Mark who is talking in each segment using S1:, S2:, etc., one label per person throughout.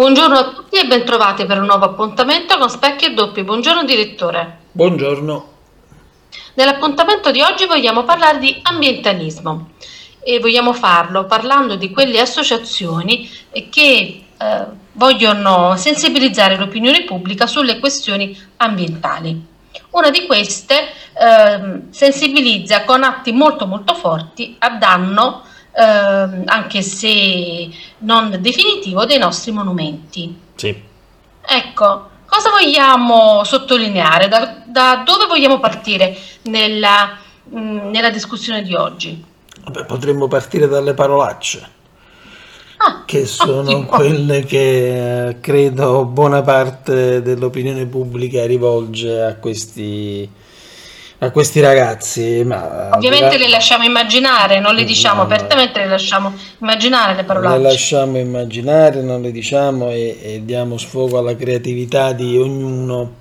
S1: Buongiorno a tutti e bentrovati per un nuovo appuntamento con Specchi e Doppi. Buongiorno direttore.
S2: Buongiorno.
S1: Nell'appuntamento di oggi vogliamo parlare di ambientalismo e vogliamo farlo parlando di quelle associazioni che eh, vogliono sensibilizzare l'opinione pubblica sulle questioni ambientali. Una di queste eh, sensibilizza con atti molto molto forti a danno eh, anche se non definitivo, dei nostri monumenti.
S2: Sì.
S1: Ecco, cosa vogliamo sottolineare? Da, da dove vogliamo partire nella, mh, mm, nella discussione di oggi?
S2: Vabbè, potremmo partire dalle parolacce.
S1: Ah,
S2: che sono
S1: ottimo.
S2: quelle che eh, credo buona parte dell'opinione pubblica rivolge a questi a questi ragazzi. Ma
S1: Ovviamente le lasciamo immaginare, non le diciamo
S2: No,
S1: apertamente, le lasciamo immaginare le
S2: le
S1: parolacce.
S2: lasciamo immaginare, non le diciamo e, e diamo sfogo alla creatività di ognuno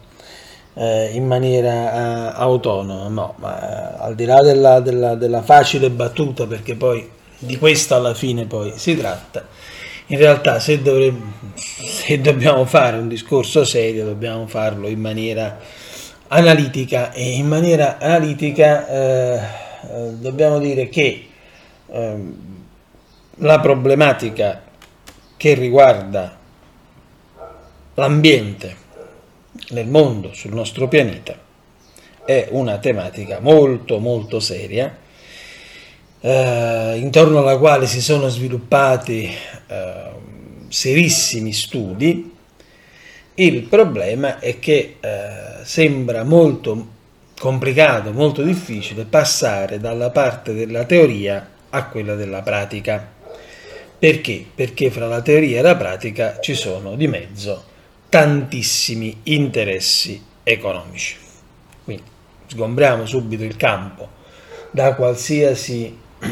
S2: eh, in maniera eh, autonoma. No, ma eh, al di là della, della- della facile battuta, perché poi di questo alla fine poi si tratta. In realtà, se, dovremmo, se dobbiamo fare un discorso serio, dobbiamo farlo in maniera analitica e in maniera analitica eh, eh, dobbiamo dire che ehm, la problematica che riguarda l'ambiente nel mondo, sul nostro pianeta, è una tematica molto molto seria, eh, intorno alla quale si sono sviluppati eh, serissimi studi. Il problema è che eh, sembra molto complicato, molto difficile passare dalla parte della teoria a quella della pratica. Perché? Perché fra la teoria e la pratica ci sono di mezzo tantissimi interessi economici. Quindi sgombriamo subito il campo da qualsiasi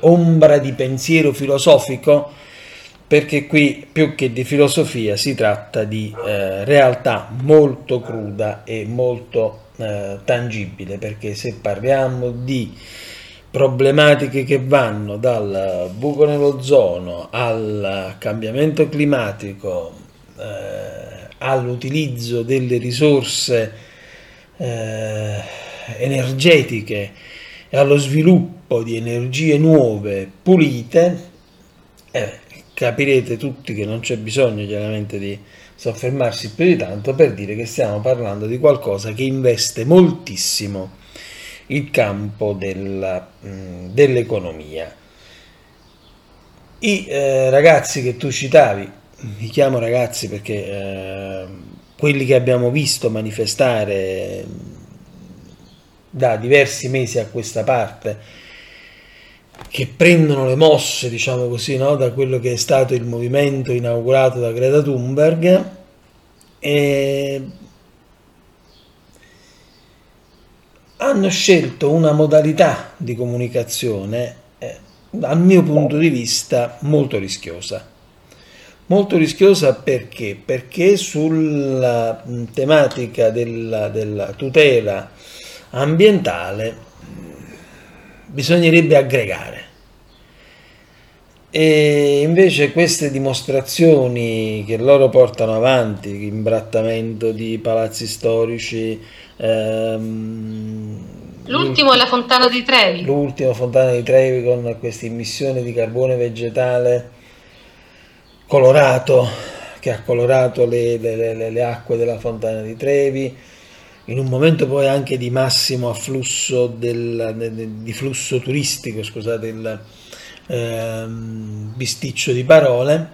S2: ombra di pensiero filosofico, perché qui più che di filosofia si tratta di eh, realtà molto cruda e molto eh, tangibile, perché se parliamo di problematiche che vanno dal buco nell'ozono al cambiamento climatico, eh, all'utilizzo delle risorse eh, energetiche e allo sviluppo di energie nuove, pulite, eh, capirete tutti che non c'è bisogno chiaramente di soffermarsi più di tanto per dire che stiamo parlando di qualcosa che investe moltissimo il campo della, dell'economia. I eh, ragazzi che tu citavi, li chiamo ragazzi perché eh, quelli che abbiamo visto manifestare da diversi mesi a questa parte, che prendono le mosse, diciamo così, no, da quello che è stato il movimento inaugurato da Greta Thunberg, e hanno scelto una modalità di comunicazione, eh, dal mio punto di vista, molto rischiosa. Molto rischiosa perché? Perché sulla tematica della, della tutela ambientale bisognerebbe aggregare. E invece queste dimostrazioni che loro portano avanti, imbrattamento di palazzi storici, ehm,
S1: L'ultimo è la Fontana di Trevi.
S2: l'ultima fontana di Trevi con questa immissione di carbone vegetale colorato che ha colorato le, le- le- le acque della fontana di Trevi in un momento poi anche di massimo afflusso del, de- de- di flusso turistico scusate il ehm, bisticcio di parole.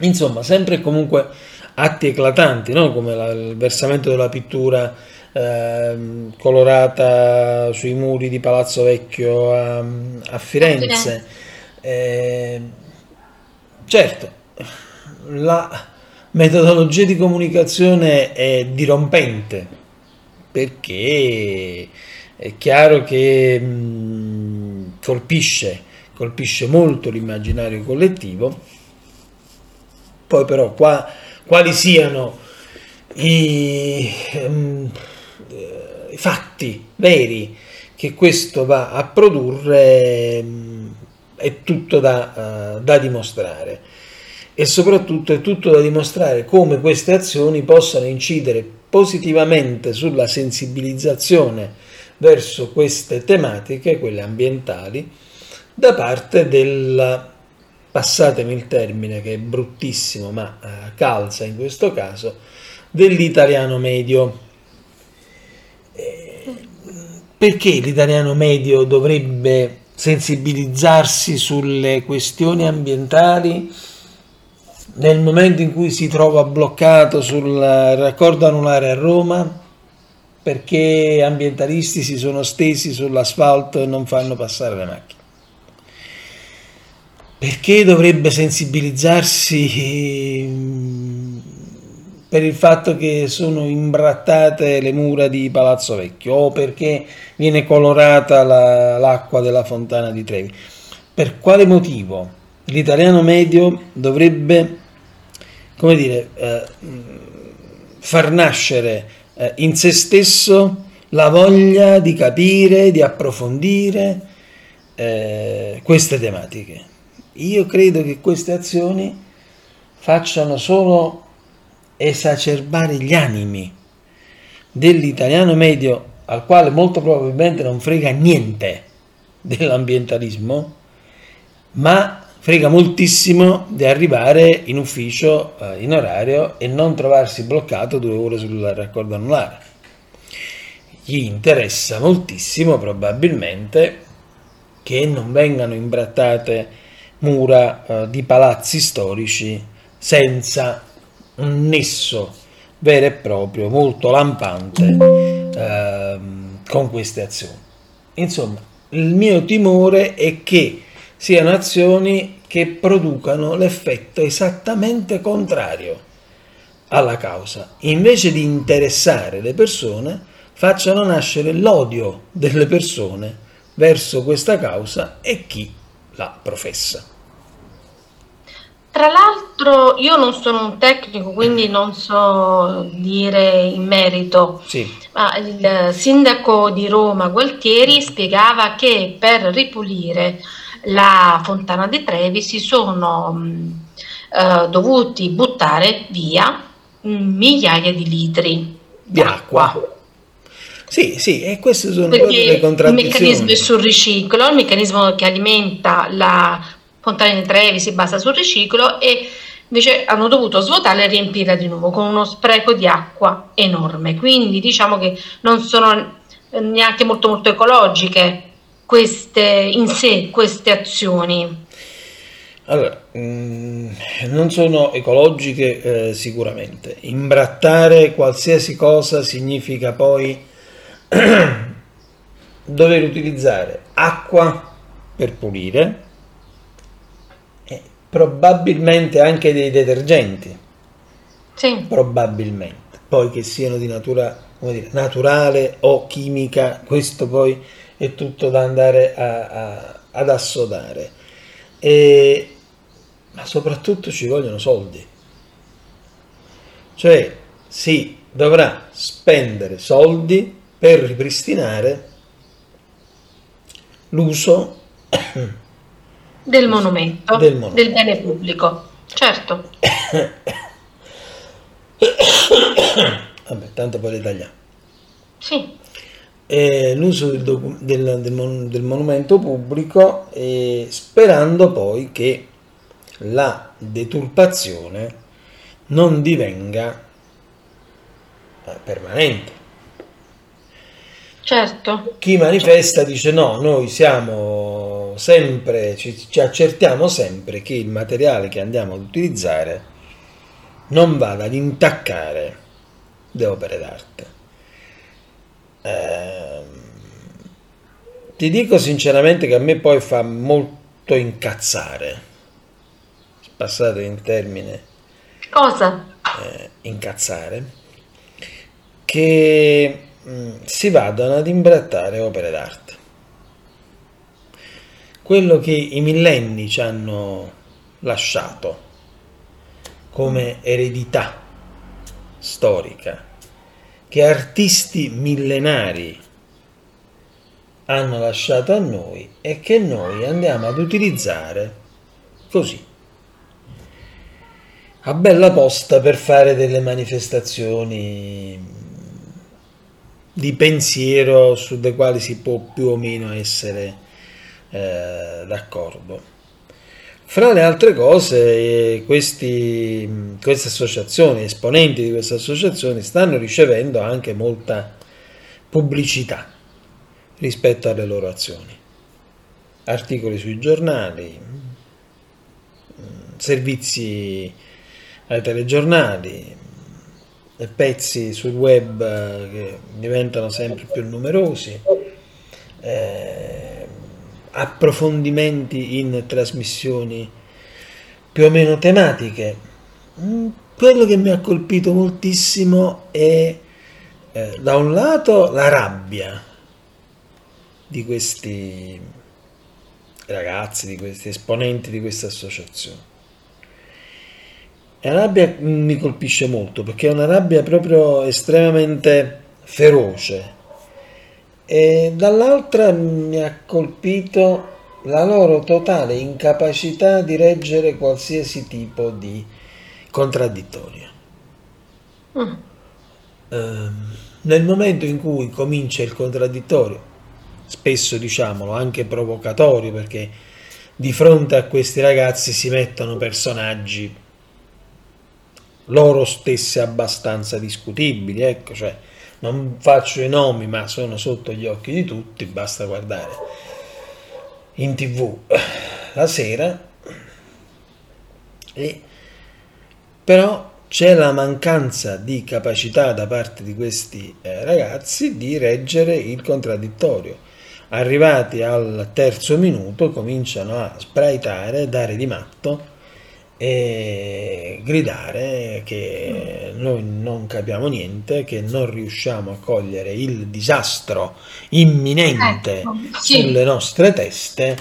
S2: Insomma sempre e comunque atti eclatanti no? come la- il versamento della pittura ehm, colorata sui muri di Palazzo Vecchio a, a Firenze. Eh, certo la metodologia di comunicazione è dirompente perché è chiaro che mh, colpisce, colpisce molto l'immaginario collettivo, poi però qua, quali siano i, eh, i fatti veri che questo va a produrre mh, è tutto da, eh, da dimostrare. e soprattutto è tutto da dimostrare come queste azioni possano incidere positivamente sulla sensibilizzazione verso queste tematiche, quelle ambientali, da parte del, passatemi il termine che è bruttissimo ma eh, calza in questo caso, dell'italiano medio. Eh, perché l'italiano medio dovrebbe sensibilizzarsi sulle questioni ambientali nel momento in cui si trova bloccato sul raccordo anulare a Roma perché ambientalisti si sono stesi sull'asfalto e non fanno passare le macchine. Perché dovrebbe sensibilizzarsi mm, per il fatto che sono imbrattate le mura di Palazzo Vecchio o perché viene colorata la, l'acqua della fontana di Trevi? Per quale motivo l'italiano medio dovrebbe come dire, eh, far nascere eh, in se stesso la voglia di capire, di approfondire eh, queste tematiche. Io credo che queste azioni facciano solo esacerbare gli animi dell'italiano medio al quale molto probabilmente non frega niente dell'ambientalismo, ma frega moltissimo di arrivare in ufficio eh, in orario e non trovarsi bloccato due ore sul raccordo anulare. Gli interessa moltissimo probabilmente che non vengano imbrattate mura eh, di palazzi storici senza un nesso vero e proprio, molto lampante eh, con queste azioni. Insomma, il mio timore è che siano azioni che producano l'effetto esattamente contrario alla causa. Invece di interessare le persone, facciano nascere l'odio delle persone verso questa causa e chi la professa.
S1: Tra l'altro io non sono un tecnico, quindi non so dire in merito, sì. ma il sindaco di Roma Gualtieri spiegava che per ripulire la Fontana di Trevi si sono mh, eh, dovuti buttare via migliaia di litri di acqua.
S2: Sì, sì, e queste sono le contraddizioni.
S1: Il meccanismo è sul riciclo, il meccanismo che alimenta la Fontana di Trevi si basa sul riciclo e invece hanno dovuto svuotarla e riempirla di nuovo con uno spreco di acqua enorme. Quindi diciamo che non sono neanche molto molto ecologiche queste, in sé queste azioni?
S2: Allora, mh, mm, non sono ecologiche eh, sicuramente. Imbrattare qualsiasi cosa significa poi dover utilizzare acqua per pulire e probabilmente anche dei detergenti.
S1: Sì.
S2: Probabilmente. Poi che siano di natura dire, naturale o chimica, questo poi è tutto da andare a, a, ad assodare. E, ma soprattutto ci vogliono soldi. Cioè si dovrà spendere soldi per ripristinare l'uso
S1: del monumento, del, monumento. del bene pubblico. Certo.
S2: Vabbè, tanto poi le tagliamo.
S1: Sì
S2: eh, l'uso del, docu- del, del, mon- del, monumento pubblico eh, sperando poi che la deturpazione non divenga eh, permanente.
S1: Certo.
S2: Chi manifesta dice no, noi siamo sempre, ci, ci accertiamo sempre che il materiale che andiamo ad utilizzare non vada ad intaccare le opere d'arte. Ehm, ti dico sinceramente che a me poi fa molto incazzare, passate in termine.
S1: Cosa?
S2: Eh, incazzare, che mh, mm, si vadano ad imbrattare opere d'arte. Quello che i millenni ci hanno lasciato come eredità storica che artisti millenari hanno lasciato a noi e che noi andiamo ad utilizzare così. a bella posta per fare delle manifestazioni di pensiero sulle quali si può più o meno essere eh, d'accordo. Fra le altre cose, eh, questi, queste associazioni, esponenti di queste associazioni, stanno ricevendo anche molta pubblicità rispetto alle loro azioni. Articoli sui giornali, servizi ai telegiornali, pezzi sul web che diventano sempre più numerosi. Eh, approfondimenti in trasmissioni più o meno tematiche. Mm, quello che mi ha colpito moltissimo è eh, da un lato la rabbia di questi ragazzi, di questi esponenti di questa associazione. La rabbia mi colpisce molto perché è una rabbia proprio estremamente feroce, e dall'altra mi ha colpito la loro totale incapacità di reggere qualsiasi tipo di contraddittorio. Mm. Eh, nel momento in cui comincia il contraddittorio, spesso diciamolo anche provocatorio, perché di fronte a questi ragazzi si mettono personaggi loro stessi abbastanza discutibili, ecco, cioè non faccio i nomi ma sono sotto gli occhi di tutti, basta guardare in tv la sera e però c'è la mancanza di capacità da parte di questi eh, ragazzi di reggere il contraddittorio. Arrivati al terzo minuto cominciano a spraitare, dare di matto e gridare che noi non capiamo niente, che non riusciamo a cogliere il disastro imminente ecco, sì. sulle nostre teste,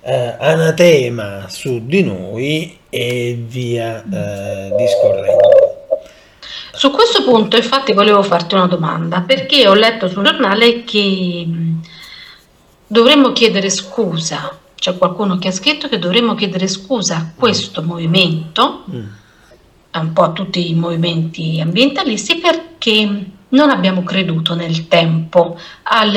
S2: eh, anatema su di noi e via eh, discorrendo.
S1: Su questo punto infatti volevo farti una domanda, perché ho letto sul giornale che dovremmo chiedere scusa c'è qualcuno che ha scritto che dovremmo chiedere scusa a questo movimento, un po' a tutti i movimenti ambientalisti, perché non abbiamo creduto nel tempo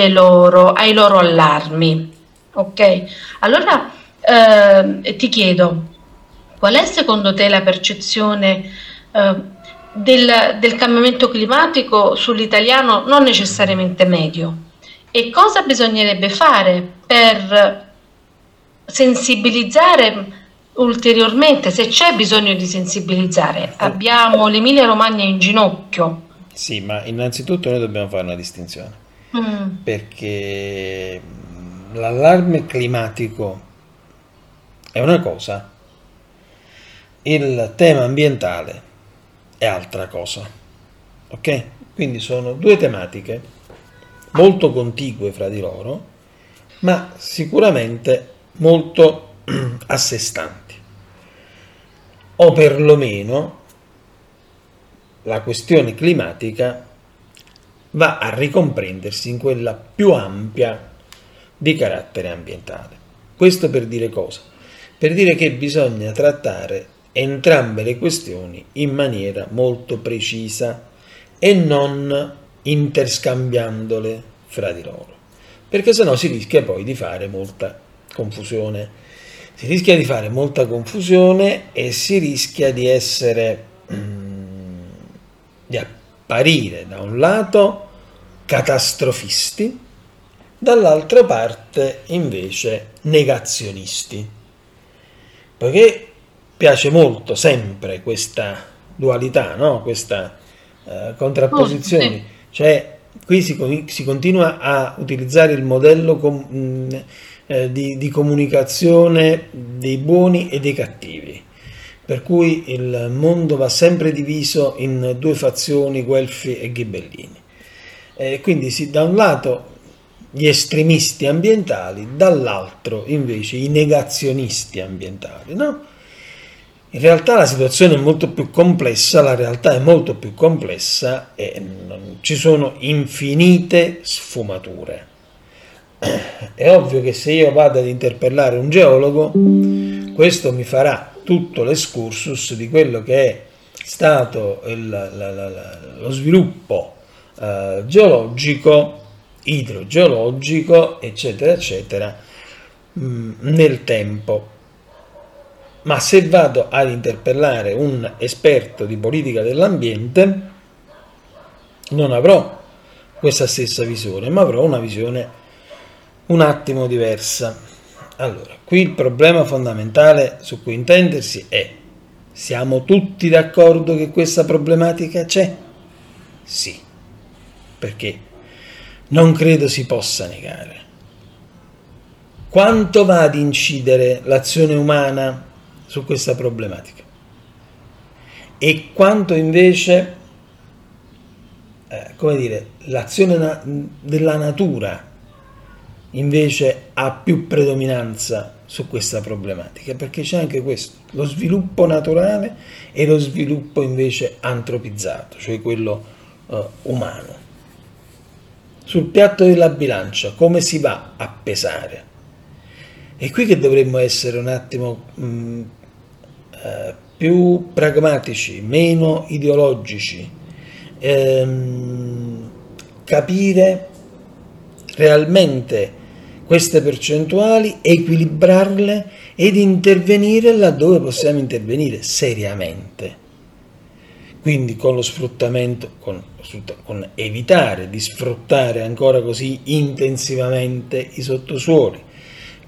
S1: loro, ai loro allarmi. Ok? Allora eh, ti chiedo, qual è secondo te la percezione eh, del, del cambiamento climatico sull'italiano non necessariamente medio? E cosa bisognerebbe fare per sensibilizzare ulteriormente, se c'è bisogno di sensibilizzare. Abbiamo l'Emilia Romagna in ginocchio.
S2: Sì, ma innanzitutto noi dobbiamo fare una distinzione, mm. perché l'allarme climatico è una cosa, il tema ambientale è altra cosa. Ok? Quindi sono due tematiche molto contigue fra di loro, ma sicuramente molto a sé stanti. O perlomeno la questione climatica va a ricomprendersi in quella più ampia di carattere ambientale. Questo per dire cosa? Per dire che bisogna trattare entrambe le questioni in maniera molto precisa e non interscambiandole fra di loro, perché sennò si rischia poi di fare molta confusione. Si rischia di fare molta confusione e si rischia di essere, mm, di apparire da un lato catastrofisti, dall'altra parte invece negazionisti. Poiché piace molto sempre questa dualità, no? questa uh, contrapposizione, oh, sì. cioè qui si, si, continua a utilizzare il modello com, mh, mm, eh, di, di, comunicazione dei buoni e dei cattivi. Per cui il mondo va sempre diviso in due fazioni, Guelfi e Ghibellini. Eh, quindi sì, da un lato gli estremisti ambientali, dall'altro invece i negazionisti ambientali. No? In realtà la situazione è molto più complessa, la realtà è molto più complessa e ci sono infinite sfumature. È ovvio che se io vado ad interpellare un geologo, questo mi farà tutto l'escursus di quello che è stato il, la, la, la, lo sviluppo eh, geologico, idrogeologico, eccetera, eccetera, mh, mm, nel tempo. Ma se vado ad interpellare un esperto di politica dell'ambiente, non avrò questa stessa visione, ma avrò una visione un attimo diversa. Allora, qui il problema fondamentale su cui intendersi è siamo tutti d'accordo che questa problematica c'è? Sì, perché non credo si possa negare. Quanto va ad incidere l'azione umana su questa problematica? E quanto invece, eh, come dire, l'azione na- della natura invece ha più predominanza su questa problematica, perché c'è anche questo, lo sviluppo naturale e lo sviluppo invece antropizzato, cioè quello uh, umano. Sul piatto della bilancia come si va a pesare? È qui che dovremmo essere un attimo mh, mm, uh, più pragmatici, meno ideologici, ehm, capire realmente queste percentuali, equilibrarle ed intervenire laddove possiamo intervenire seriamente. Quindi con lo sfruttamento, con, con evitare di sfruttare ancora così intensivamente i sottosuoli,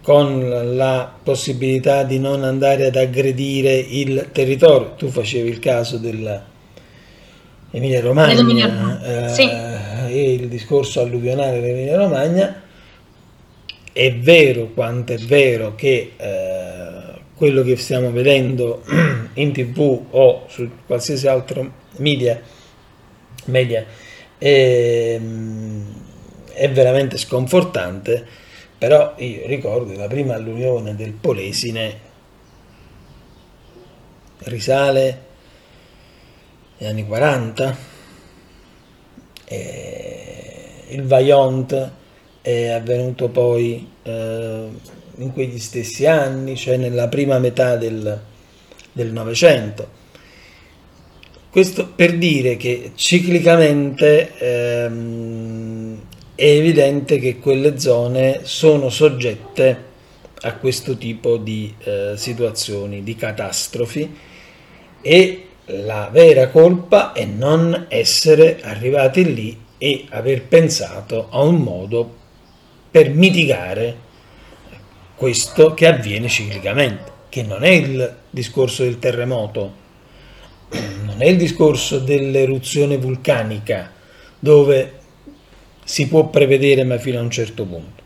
S2: con la possibilità di non andare ad aggredire il territorio. Tu facevi il caso dell'Emilia Romagna eh, sì. e il discorso alluvionale dell'Emilia Romagna è vero quanto è vero che eh, quello che stiamo vedendo in tv o su qualsiasi altro media, media è, è veramente sconfortante, però io ricordo la prima alluvione del Polesine. Risale agli anni 40, il Vaillant è avvenuto poi eh, in quegli stessi anni, cioè nella prima metà del Novecento. Questo per dire che ciclicamente ehm, è evidente che quelle zone sono soggette a questo tipo di eh, situazioni, di catastrofi e la vera colpa è non essere arrivati lì e aver pensato a un modo per mitigare questo che avviene ciclicamente, che non è il discorso del terremoto, non è il discorso dell'eruzione vulcanica, dove si può prevedere ma fino a un certo punto.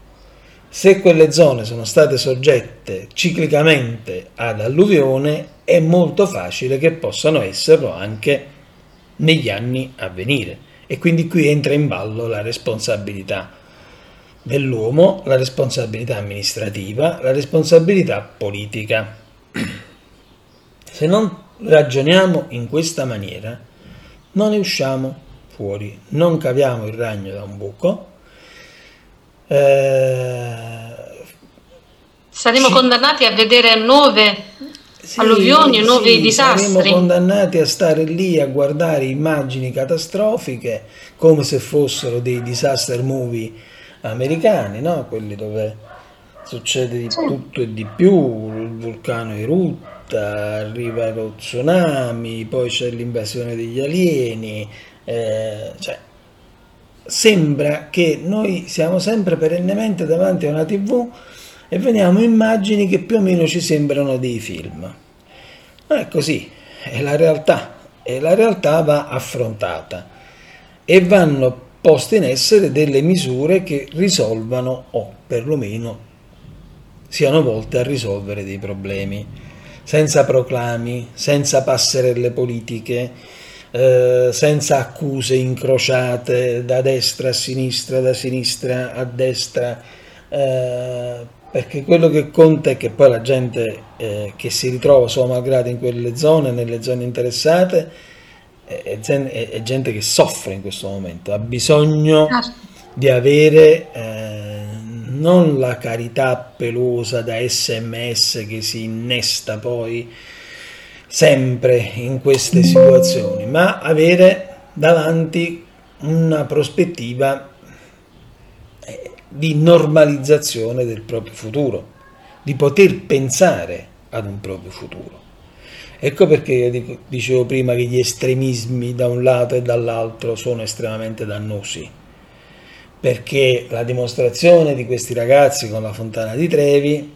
S2: Se quelle zone sono state soggette ciclicamente ad alluvione, è molto facile che possano esserlo anche negli anni a venire. E quindi qui entra in ballo la responsabilità dell'uomo, la responsabilità amministrativa, la responsabilità politica. Se non ragioniamo in questa maniera, non ne usciamo fuori, non caviamo il ragno da un buco.
S1: Eh, saremo ci... condannati a vedere nuove sì, alluvioni, nuovi sì, disastri.
S2: Saremo condannati a stare lì a guardare immagini catastrofiche come se fossero dei disaster movie americani, no? quelli dove succede di tutto e di più, il vulcano erutta, arriva lo tsunami, poi c'è l'invasione degli alieni, eh, cioè, sembra che noi siamo sempre perennemente davanti a una tv e vediamo immagini che più o meno ci sembrano dei film. Non è così, è la realtà e la realtà va affrontata e vanno poste in essere delle misure che risolvano o perlomeno siano volte a risolvere dei problemi, senza proclami, senza passerelle politiche, eh, senza accuse incrociate da destra a sinistra, da sinistra a destra, eh, perché quello che conta è che poi la gente eh, che si ritrova suo malgrado in quelle zone, nelle zone interessate, è, è, gente che soffre in questo momento, ha bisogno certo. di avere eh, non la carità pelosa da sms che si innesta poi sempre in queste situazioni, ma avere davanti una prospettiva eh, di normalizzazione del proprio futuro, di poter pensare ad un proprio futuro. Ecco perché io dicevo prima che gli estremismi da un lato e dall'altro sono estremamente dannosi, perché la dimostrazione di questi ragazzi con la fontana di Trevi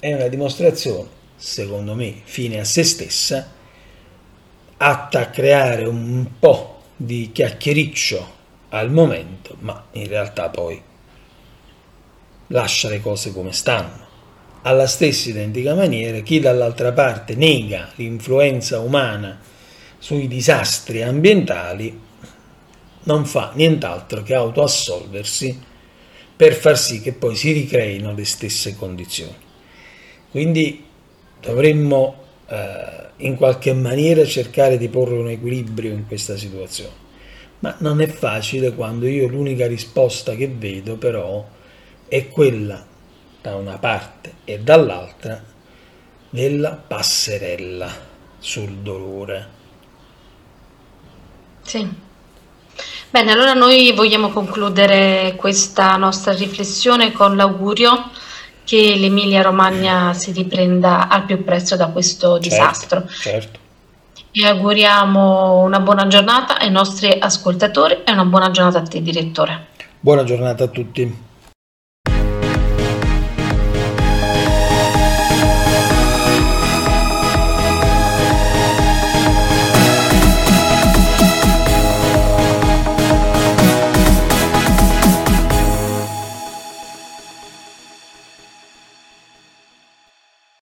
S2: è una dimostrazione, secondo me, fine a se stessa, atta a creare un po' di chiacchiericcio al momento, ma in realtà poi lascia le cose come stanno alla stessa identica maniera chi dall'altra parte nega l'influenza umana sui disastri ambientali non fa nient'altro che autoassolversi per far sì che poi si ricreino le stesse condizioni. Quindi dovremmo eh, in qualche maniera cercare di porre un equilibrio in questa situazione. Ma non è facile quando io l'unica risposta che vedo però è quella da una parte e dall'altra della passerella sul dolore.
S1: Sì. Bene, allora noi vogliamo concludere questa nostra riflessione con l'augurio che l'Emilia Romagna si riprenda al più presto da questo certo, disastro. Certo. E auguriamo una buona giornata ai nostri ascoltatori e una buona giornata a te, direttore.
S2: Buona giornata a tutti.